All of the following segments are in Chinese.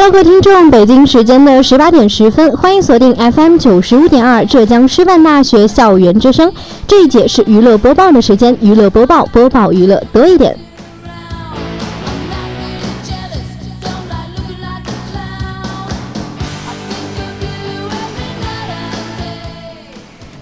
Hello，各位听众，北京时间的十八点十分，欢迎锁定 FM 九十五点二浙江师范大学校园之声。这一节是娱乐播报的时间，娱乐播报，播报娱乐多一点。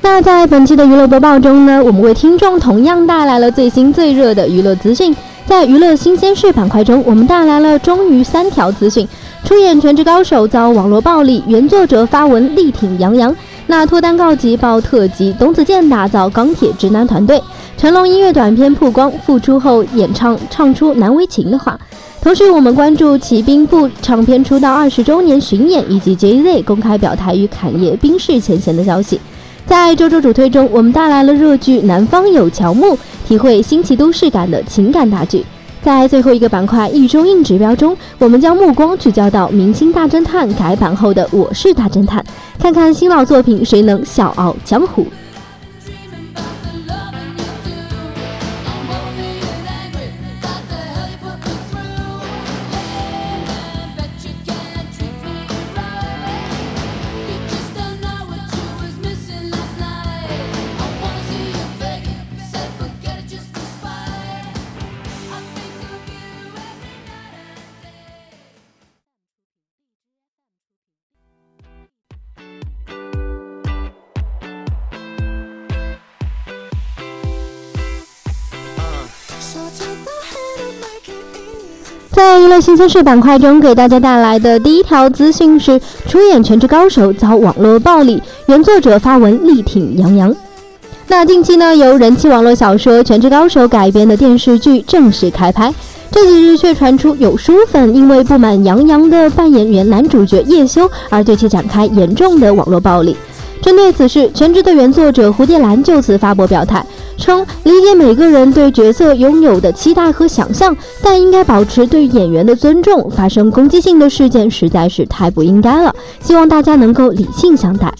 那在本期的娱乐播报中呢，我们为听众同样带来了最新最热的娱乐资讯。在娱乐新鲜事板块中，我们带来了终于三条资讯。出演《全职高手》遭网络暴力，原作者发文力挺杨洋。那脱单告急爆特辑，董子健打造钢铁直男团队。成龙音乐短片曝光，复出后演唱唱出难为情的话。同时，我们关注骑兵部唱片出道二十周年巡演，以及 Jay Z 公开表态与侃爷冰释前嫌的消息。在周周主推中，我们带来了热剧《南方有乔木》，体会新奇都市感的情感大剧。在最后一个板块一周硬指标中，我们将目光聚焦到《明星大侦探》改版后的《我是大侦探》，看看新老作品谁能笑傲江湖。在娱乐新鲜事板块中，给大家带来的第一条资讯是：出演《全职高手》遭网络暴力，原作者发文力挺杨洋。那近期呢，由人气网络小说《全职高手》改编的电视剧正式开拍，这几日却传出有书粉因为不满杨洋的扮演员男主角叶修而对其展开严重的网络暴力。针对此事，《全职》的原作者蝴蝶兰就此发博表态。称理解每个人对角色拥有的期待和想象，但应该保持对演员的尊重。发生攻击性的事件实在是太不应该了，希望大家能够理性相待。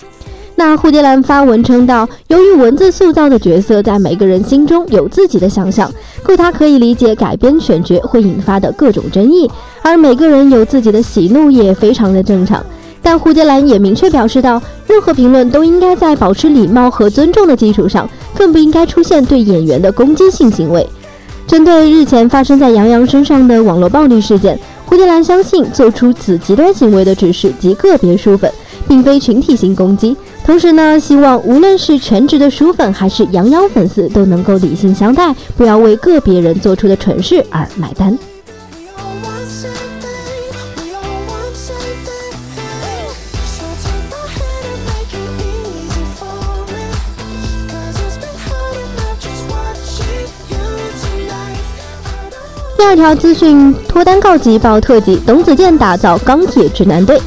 那蝴蝶兰发文称道：“由于文字塑造的角色在每个人心中有自己的想象，故他可以理解改编选角会引发的各种争议，而每个人有自己的喜怒也非常的正常。”但蝴蝶兰也明确表示到，任何评论都应该在保持礼貌和尊重的基础上，更不应该出现对演员的攻击性行为。针对日前发生在杨洋身上的网络暴力事件，蝴蝶兰相信做出此极端行为的只是极个别书粉，并非群体性攻击。同时呢，希望无论是全职的书粉还是杨洋粉丝都能够理性相待，不要为个别人做出的蠢事而买单。第二条资讯：脱单告急爆特辑，董子健打造钢铁直男队。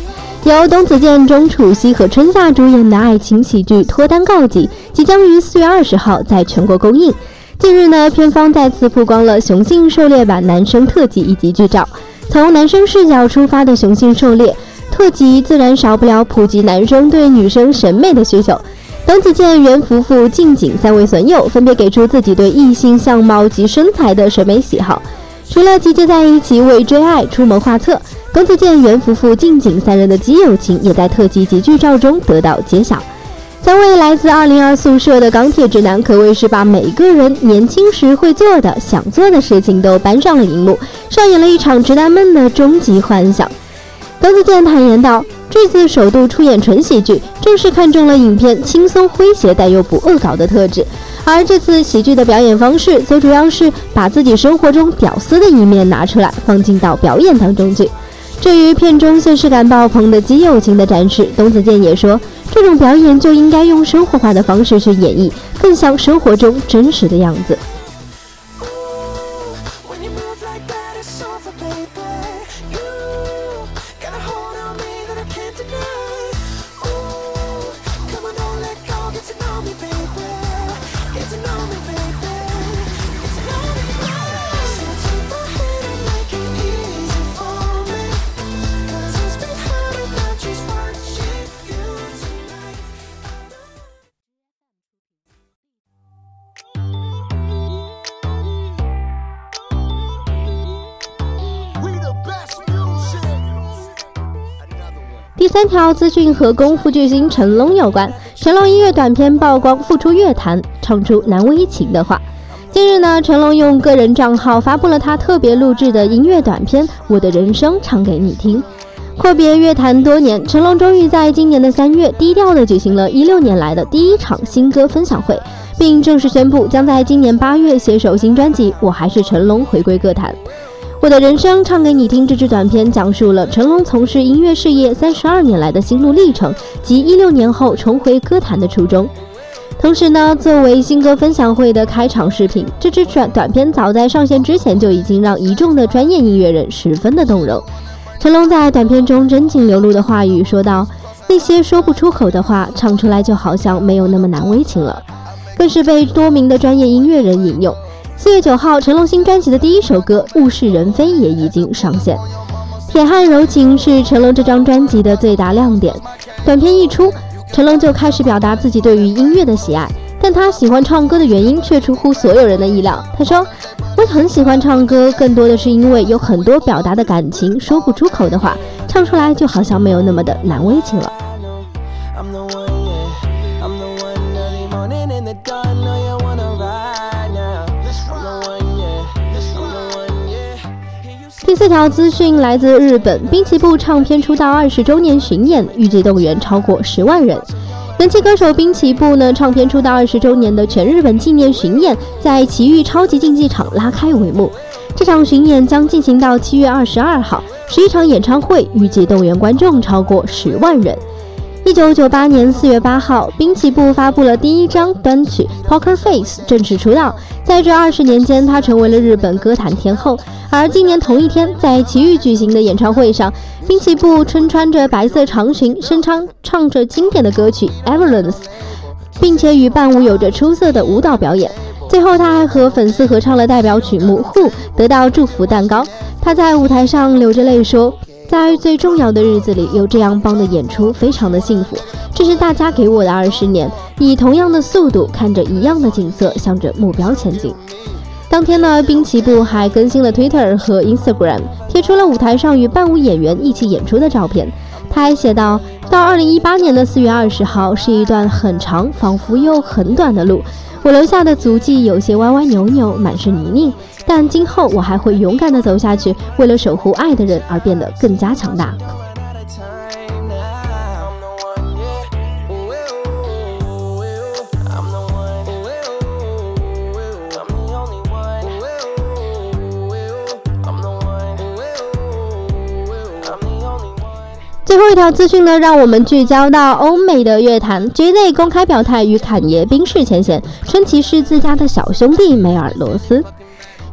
由董子健、钟楚曦和春夏主演的爱情喜剧《脱单告急》即将于四月二十号在全国公映。近日呢，片方再次曝光了雄性狩猎版男生特辑以及剧照。从男生视角出发的雄性狩猎特辑，自然少不了普及男生对女生审美的需求。董子健、袁福福、静景三位损友分别给出自己对异性相貌及身材的审美喜好。除了集结在一起为追爱出谋划策，董子健、袁福富、静景三人的基友情也在特辑及剧照中得到揭晓。三位来自二零二宿舍的钢铁直男，可谓是把每个人年轻时会做的、想做的事情都搬上了荧幕，上演了一场直男们的终极幻想。董子健坦言道：“这次首度出演纯喜剧，正是看中了影片轻松诙谐但又不恶搞的特质。”而这次喜剧的表演方式，则主要是把自己生活中屌丝的一面拿出来，放进到表演当中去。至于片中现实感爆棚的基友情的展示，董子健也说，这种表演就应该用生活化的方式去演绎，更像生活中真实的样子。第三条资讯和功夫巨星成龙有关。成龙音乐短片曝光复出乐坛，唱出难为情的话。近日呢，成龙用个人账号发布了他特别录制的音乐短片《我的人生唱给你听》。阔别乐坛多年，成龙终于在今年的三月低调地举行了一六年来的第一场新歌分享会，并正式宣布将在今年八月携手新专辑《我还是成龙》回归歌坛。我的人生唱给你听。这支短片讲述了成龙从事音乐事业三十二年来的心路历程及一六年后重回歌坛的初衷。同时呢，作为新歌分享会的开场视频，这支短短片早在上线之前就已经让一众的专业音乐人十分的动容。成龙在短片中真情流露的话语说道：“那些说不出口的话，唱出来就好像没有那么难为情了。”更是被多名的专业音乐人引用。四月九号，成龙新专辑的第一首歌《物是人非》也已经上线。铁汉柔情是成龙这张专辑的最大亮点。短片一出，成龙就开始表达自己对于音乐的喜爱，但他喜欢唱歌的原因却出乎所有人的意料。他说：“我很喜欢唱歌，更多的是因为有很多表达的感情说不出口的话，唱出来就好像没有那么的难为情了。”第四条资讯来自日本，滨崎步唱片出道二十周年巡演，预计动员超过十万人。人气歌手滨崎步呢，唱片出道二十周年的全日本纪念巡演，在奇遇超级竞技场拉开帷幕。这场巡演将进行到七月二十二号，十一场演唱会，预计动员观众超过十万人。一九九八年四月八号，滨崎步发布了第一张单曲《Poker Face》，正式出道。在这二十年间，他成为了日本歌坛天后。而今年同一天，在奇遇举行的演唱会上，滨崎步身穿着白色长裙，声唱唱着经典的歌曲《Everlance》，并且与伴舞有着出色的舞蹈表演。最后，他还和粉丝合唱了代表曲目《Who》，得到祝福蛋糕。他在舞台上流着泪说。在最重要的日子里有这样棒的演出，非常的幸福。这是大家给我的二十年，以同样的速度看着一样的景色，向着目标前进。当天呢，滨崎步还更新了 Twitter 和 Instagram，贴出了舞台上与伴舞演员一起演出的照片。他还写道：“到二零一八年的四月二十号，是一段很长，仿佛又很短的路。我留下的足迹有些歪歪扭扭，满是泥泞。”但今后我还会勇敢的走下去，为了守护爱的人而变得更加强大。最后一条资讯呢，让我们聚焦到欧美的乐坛，J.Z 公开表态与侃爷冰释前嫌，称其是自家的小兄弟梅尔罗斯。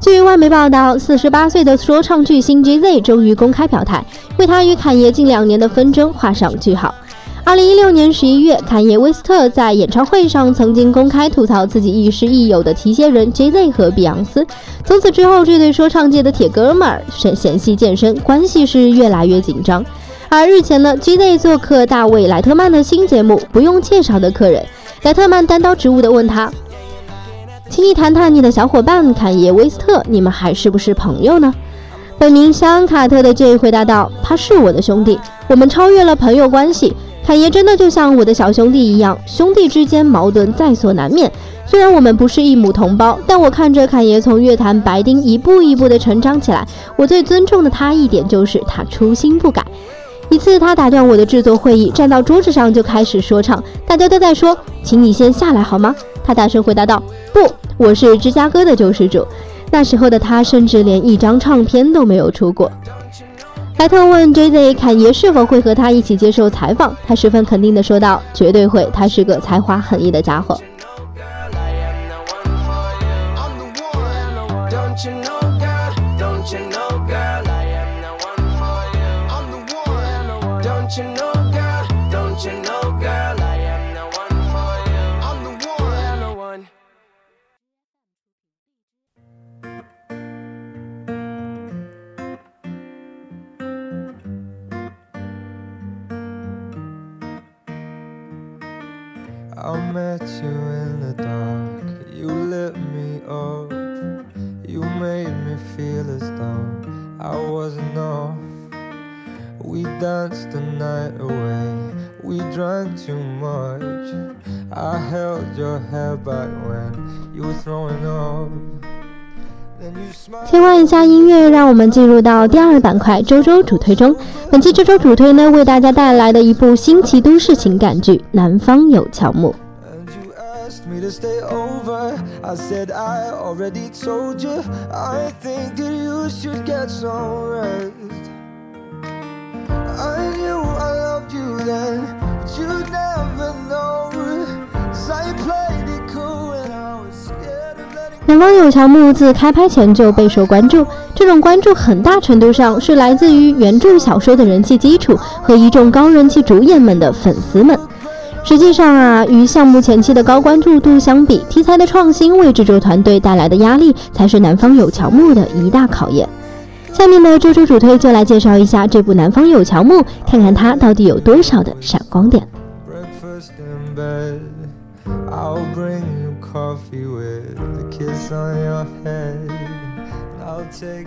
据外媒报道，四十八岁的说唱巨星 J.Z 终于公开表态，为他与侃爷近两年的纷争画上句号。二零一六年十一月，侃爷威斯特在演唱会上曾经公开吐槽自己亦师亦友的提携人 J.Z 和碧昂斯。从此之后，这对说唱界的铁哥们儿嫌嫌隙渐深，关系是越来越紧张。而日前呢，J.Z 做客大卫莱特曼的新节目《不用介绍的客人》，莱特曼单刀直入地问他。请你谈谈你的小伙伴坎爷·威斯特，你们还是不是朋友呢？本名肖恩·卡特的 J 回答道：“他是我的兄弟，我们超越了朋友关系。坎爷真的就像我的小兄弟一样，兄弟之间矛盾在所难免。虽然我们不是一母同胞，但我看着坎爷从乐坛白丁一步一步的成长起来，我最尊重的他一点就是他初心不改。一次他打断我的制作会议，站到桌子上就开始说唱，大家都在说，请你先下来好吗？”他大声回答道：“不，我是芝加哥的救世主。”那时候的他甚至连一张唱片都没有出过。莱特问 J.Z. 侃爷是否会和他一起接受采访，他十分肯定地说道：“绝对会，他是个才华横溢的家伙。” I met you in the dark. You lit me up. You made me feel as though I wasn't off. We danced the night away. We drank too much. I held your hair back when you were throwing up. 切换一下音乐，让我们进入到第二板块周周主推中。本期周周主推呢，为大家带来的一部新奇都市情感剧《南方有乔木》。南方有乔木自开拍前就备受关注，这种关注很大程度上是来自于原著小说的人气基础和一众高人气主演们的粉丝们。实际上啊，与项目前期的高关注度相比，题材的创新为制作团队带来的压力才是南方有乔木的一大考验。下面的周周主推就来介绍一下这部南方有乔木，看看它到底有多少的闪光点。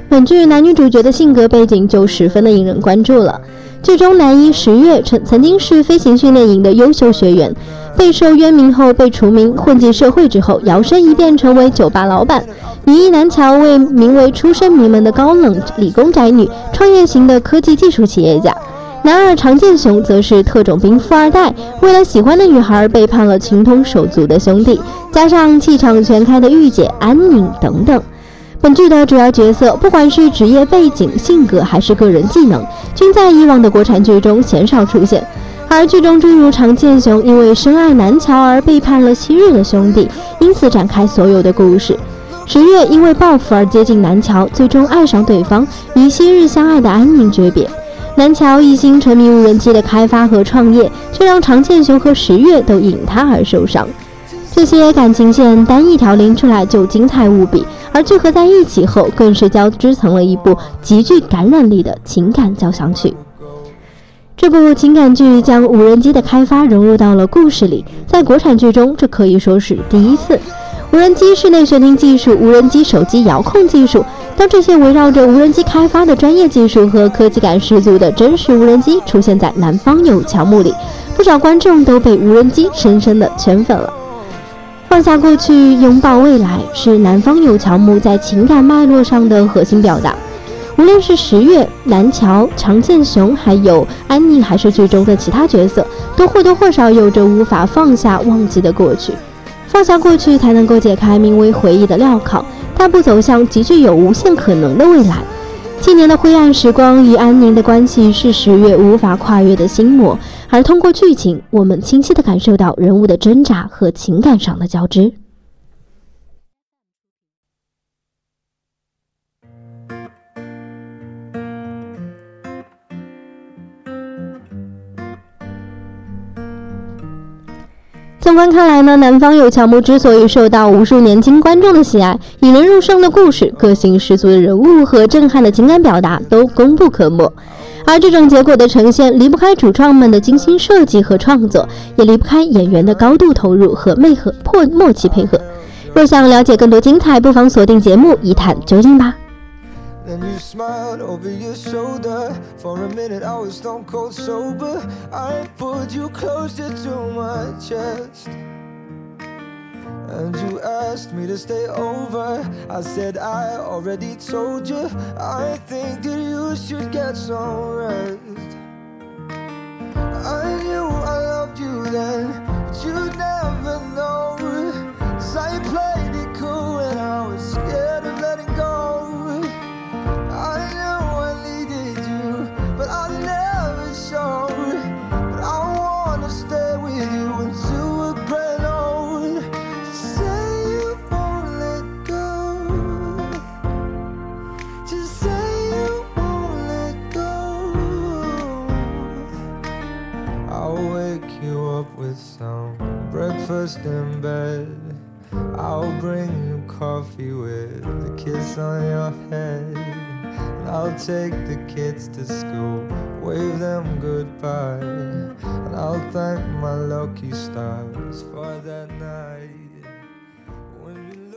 本剧男女主角的性格背景就十分的引人关注了。剧中男一十月曾曾经是飞行训练营的优秀学员，备受渊名后被除名，混进社会之后摇身一变成为酒吧老板。女一南桥为名为出身名门的高冷理工宅女，创业型的科技技术企业家。男二常建雄则是特种兵富二代，为了喜欢的女孩背叛了情同手足的兄弟，加上气场全开的御姐安宁等等。本剧的主要角色，不管是职业背景、性格还是个人技能，均在以往的国产剧中鲜少出现。而剧中诸如常建雄因为深爱南桥而背叛了昔日的兄弟，因此展开所有的故事。十月因为报复而接近南桥，最终爱上对方，与昔日相爱的安宁诀别。南桥一心沉迷无人机的开发和创业，却让常剑雄和十月都因他而受伤。这些感情线单一条拎出来就精彩无比，而聚合在一起后，更是交织成了一部极具感染力的情感交响曲。这部情感剧将无人机的开发融入到了故事里，在国产剧中，这可以说是第一次。无人机室内悬停技术、无人机手机遥控技术，当这些围绕着无人机开发的专业技术和科技感十足的真实无人机出现在《南方有乔木》里，不少观众都被无人机深深的圈粉了。放下过去，拥抱未来，是《南方有乔木》在情感脉络上的核心表达。无论是十月、南桥、常剑雄，还有安妮，还是剧中的其他角色，都或多或少有着无法放下、忘记的过去。放下过去，才能够解开名为回忆的镣铐，大步走向极具有无限可能的未来。今年的灰暗时光与安宁的关系是十月无法跨越的心魔，而通过剧情，我们清晰地感受到人物的挣扎和情感上的交织。纵观看来呢，南方有乔木之所以受到无数年轻观众的喜爱，引人入胜的故事、个性十足的人物和震撼的情感表达都功不可没。而这种结果的呈现，离不开主创们的精心设计和创作，也离不开演员的高度投入和配合破默契配合。若想了解更多精彩，不妨锁定节目一探究竟吧。Then you smiled over your shoulder. For a minute, I was stone cold sober. I pulled you closer to my chest. And you asked me to stay over. I said, I already told you. I think that you should get some rest. Breakfast in bed. I'll bring you coffee with a kiss on your head. And I'll take the kids to school, wave them goodbye. And I'll thank my lucky stars for that night. When you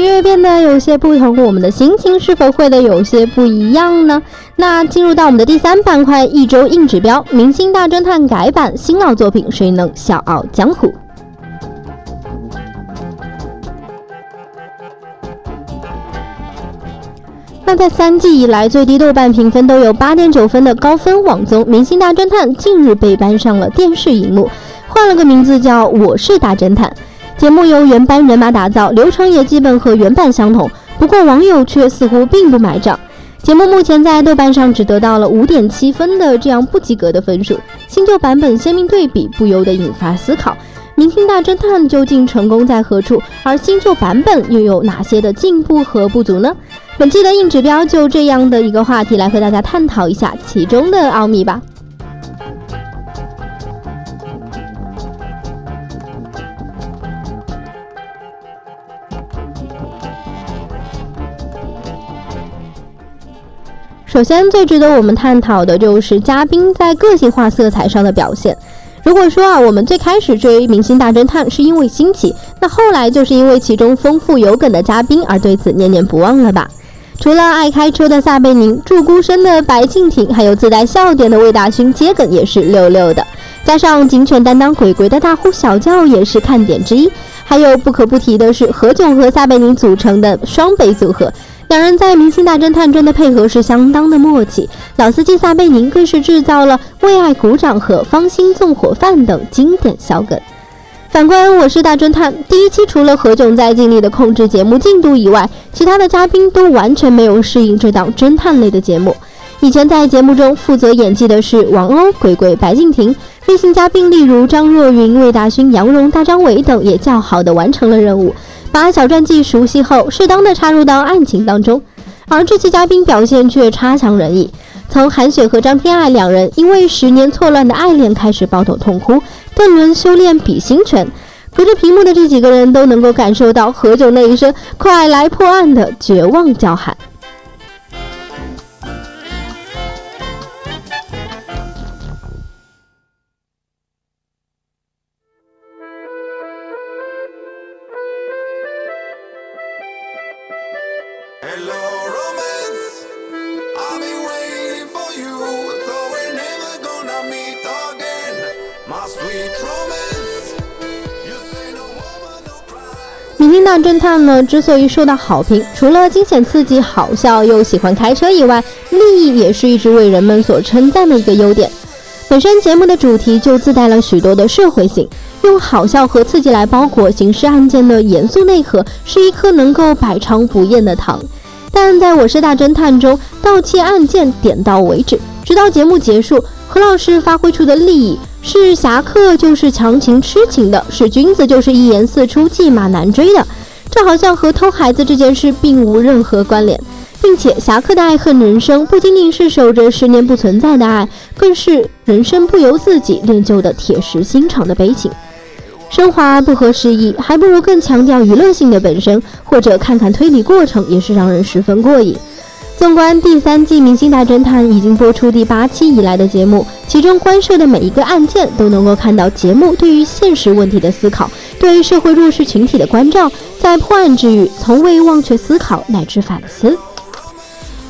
音乐变得有些不同，我们的心情是否会的有些不一样呢？那进入到我们的第三板块，一周硬指标：明星大侦探改版新老作品，谁能笑傲江湖？那在三季以来最低豆瓣评分都有八点九分的高分网综《明星大侦探》近日被搬上了电视荧幕，换了个名字叫《我是大侦探》。节目由原班人马打造，流程也基本和原版相同。不过网友却似乎并不买账。节目目前在豆瓣上只得到了五点七分的这样不及格的分数。新旧版本鲜明对比，不由得引发思考：明星大侦探究竟成功在何处？而新旧版本又有哪些的进步和不足呢？本期的硬指标就这样的一个话题来和大家探讨一下其中的奥秘吧。首先，最值得我们探讨的就是嘉宾在个性化色彩上的表现。如果说啊，我们最开始追《明星大侦探》是因为新奇，那后来就是因为其中丰富有梗的嘉宾而对此念念不忘了吧？除了爱开车的撒贝宁、住孤身的白敬亭，还有自带笑点的魏大勋接梗也是溜溜的，加上警犬担当鬼鬼的大呼小叫也是看点之一。还有不可不提的是何炅和撒贝宁组成的双北组合。两人在《明星大侦探》中的配合是相当的默契，老司机撒贝宁更是制造了为爱鼓掌和芳心纵火犯等经典小梗。反观《我是大侦探》第一期，除了何炅在尽力的控制节目进度以外，其他的嘉宾都完全没有适应这档侦探类的节目。以前在节目中负责演技的是王鸥、鬼鬼、白敬亭，飞行嘉宾例如张若昀、魏大勋、杨蓉、大张伟等也较好的完成了任务。把小传记熟悉后，适当的插入到案情当中，而这期嘉宾表现却差强人意。从韩雪和张天爱两人因为十年错乱的爱恋开始抱头痛哭，邓伦修炼比心拳，隔着屏幕的这几个人都能够感受到何炅那一声“快来破案”的绝望叫喊。大侦探呢，之所以受到好评，除了惊险刺激、好笑又喜欢开车以外，利益也是一直为人们所称赞的一个优点。本身节目的主题就自带了许多的社会性，用好笑和刺激来包裹刑事案件的严肃内核，是一颗能够百尝不厌的糖。但在我是大侦探中，盗窃案件点到为止，直到节目结束，何老师发挥出的利益是侠客就是强情痴情的，是君子就是一言四出计马难追的，这好像和偷孩子这件事并无任何关联。并且，侠客的爱恨人生不仅仅是守着十年不存在的爱，更是人生不由自己练就的铁石心肠的悲情。升华不合时宜，还不如更强调娱乐性的本身，或者看看推理过程，也是让人十分过瘾。纵观第三季《明星大侦探》已经播出第八期以来的节目，其中关涉的每一个案件都能够看到节目对于现实问题的思考，对社会弱势群体的关照，在破案之余从未忘却思考乃至反思。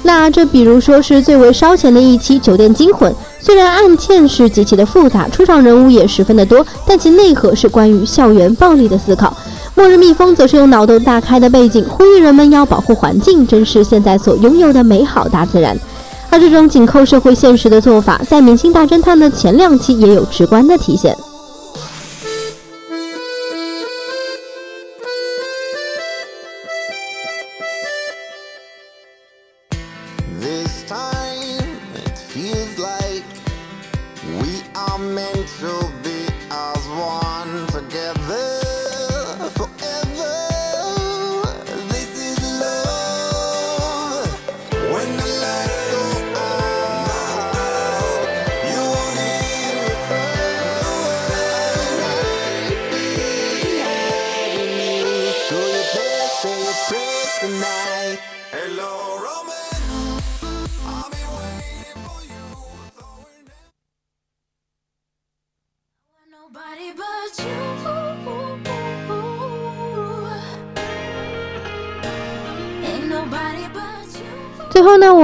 那这比如说是最为烧钱的一期《酒店惊魂》，虽然案件是极其的复杂，出场人物也十分的多，但其内核是关于校园暴力的思考。末日蜜蜂则是用脑洞大开的背景，呼吁人们要保护环境，珍视现在所拥有的美好大自然。而这种紧扣社会现实的做法，在《明星大侦探》的前两期也有直观的体现。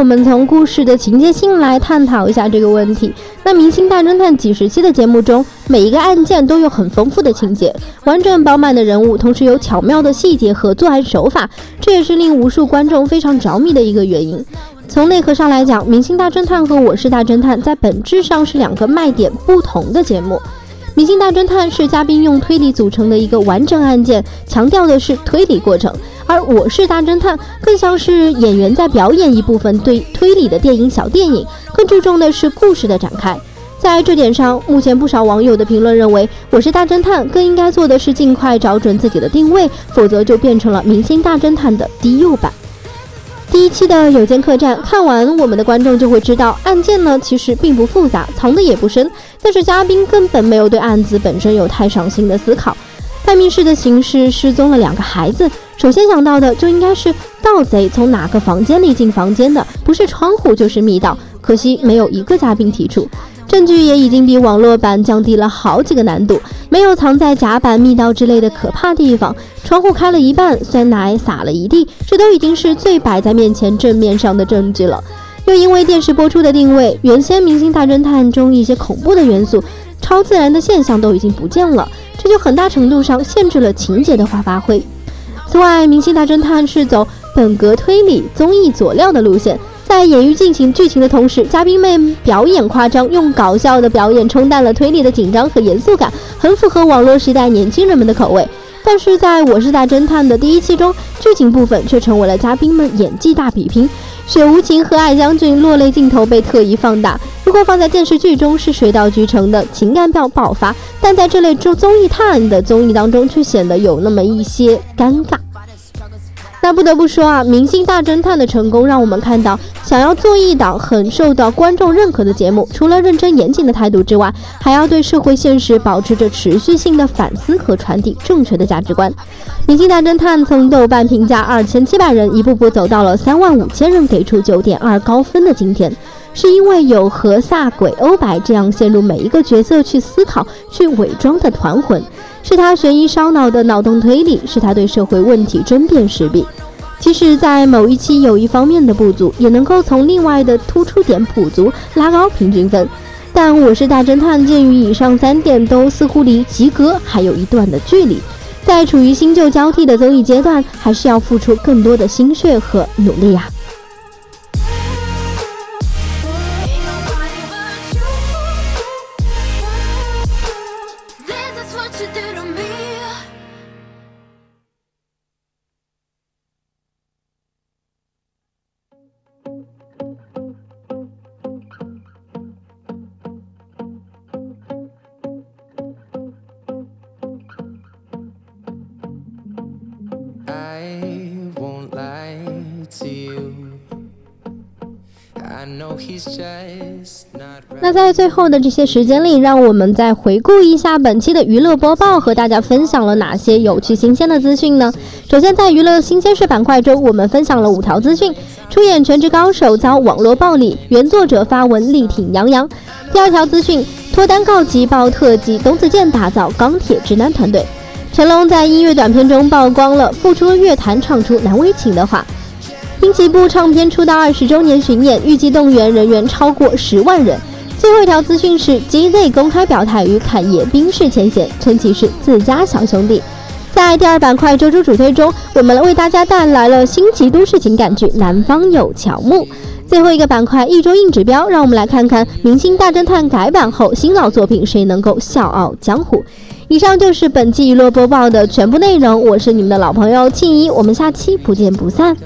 我们从故事的情节性来探讨一下这个问题。那《明星大侦探》几十期的节目中，每一个案件都有很丰富的情节、完整饱满的人物，同时有巧妙的细节和作案手法，这也是令无数观众非常着迷的一个原因。从内核上来讲，《明星大侦探》和《我是大侦探》在本质上是两个卖点不同的节目。《明星大侦探》是嘉宾用推理组成的一个完整案件，强调的是推理过程。而我是大侦探，更像是演员在表演一部分对推理的电影小电影，更注重的是故事的展开。在这点上，目前不少网友的评论认为，我是大侦探更应该做的是尽快找准自己的定位，否则就变成了明星大侦探的低幼版。第一期的有间客栈看完，我们的观众就会知道，案件呢其实并不复杂，藏的也不深，但是嘉宾根本没有对案子本身有太上心的思考。半密室的形式失踪了两个孩子。首先想到的就应该是盗贼从哪个房间里进房间的，不是窗户就是密道。可惜没有一个嘉宾提出，证据也已经比网络版降低了好几个难度，没有藏在甲板、密道之类的可怕地方。窗户开了一半，酸奶洒了一地，这都已经是最摆在面前正面上的证据了。又因为电视播出的定位，原先《明星大侦探》中一些恐怖的元素、超自然的现象都已经不见了，这就很大程度上限制了情节的化发挥。此外，《明星大侦探》是走本格推理综艺佐料的路线，在演绎进行剧情的同时，嘉宾们表演夸张，用搞笑的表演冲淡了推理的紧张和严肃感，很符合网络时代年轻人们的口味。但是，在我是大侦探的第一期中，剧情部分却成为了嘉宾们演技大比拼，雪无情和爱将军落泪镜头被特意放大。如果放在电视剧中，是水到渠成的情感爆爆发，但在这类综综艺探案的综艺当中，却显得有那么一些尴尬。那不得不说啊，《明星大侦探》的成功让我们看到，想要做一档很受到观众认可的节目，除了认真严谨的态度之外，还要对社会现实保持着持续性的反思和传递正确的价值观。《明星大侦探》从豆瓣评价二千七百人，一步步走到了三万五千人给出九点二高分的今天，是因为有何萨、鬼欧白这样陷入每一个角色去思考、去伪装的团魂。是他悬疑烧脑的脑洞推理，是他对社会问题争辩时弊。即使在某一期有一方面的不足，也能够从另外的突出点补足，拉高平均分。但我是大侦探，鉴于以上三点都似乎离及格还有一段的距离，在处于新旧交替的综艺阶段，还是要付出更多的心血和努力呀。在最后的这些时间里，让我们再回顾一下本期的娱乐播报，和大家分享了哪些有趣新鲜的资讯呢？首先，在娱乐新鲜事板块中，我们分享了五条资讯：出演《全职高手》遭网络暴力，原作者发文力挺杨洋。第二条资讯：脱单告急爆特辑，董子健打造钢铁直男团队。成龙在音乐短片中曝光了复出乐坛唱出难为情的话。滨崎步唱片出道二十周年巡演，预计动员人员超过十万人。最后一条资讯是，GZ 公开表态与侃爷冰释前嫌，称其是自家小兄弟。在第二板块周周主推中，我们为大家带来了新奇都市情感剧《南方有乔木》。最后一个板块一周硬指标，让我们来看看《明星大侦探》改版后新老作品谁能够笑傲江湖。以上就是本期娱乐播报的全部内容，我是你们的老朋友庆怡，我们下期不见不散。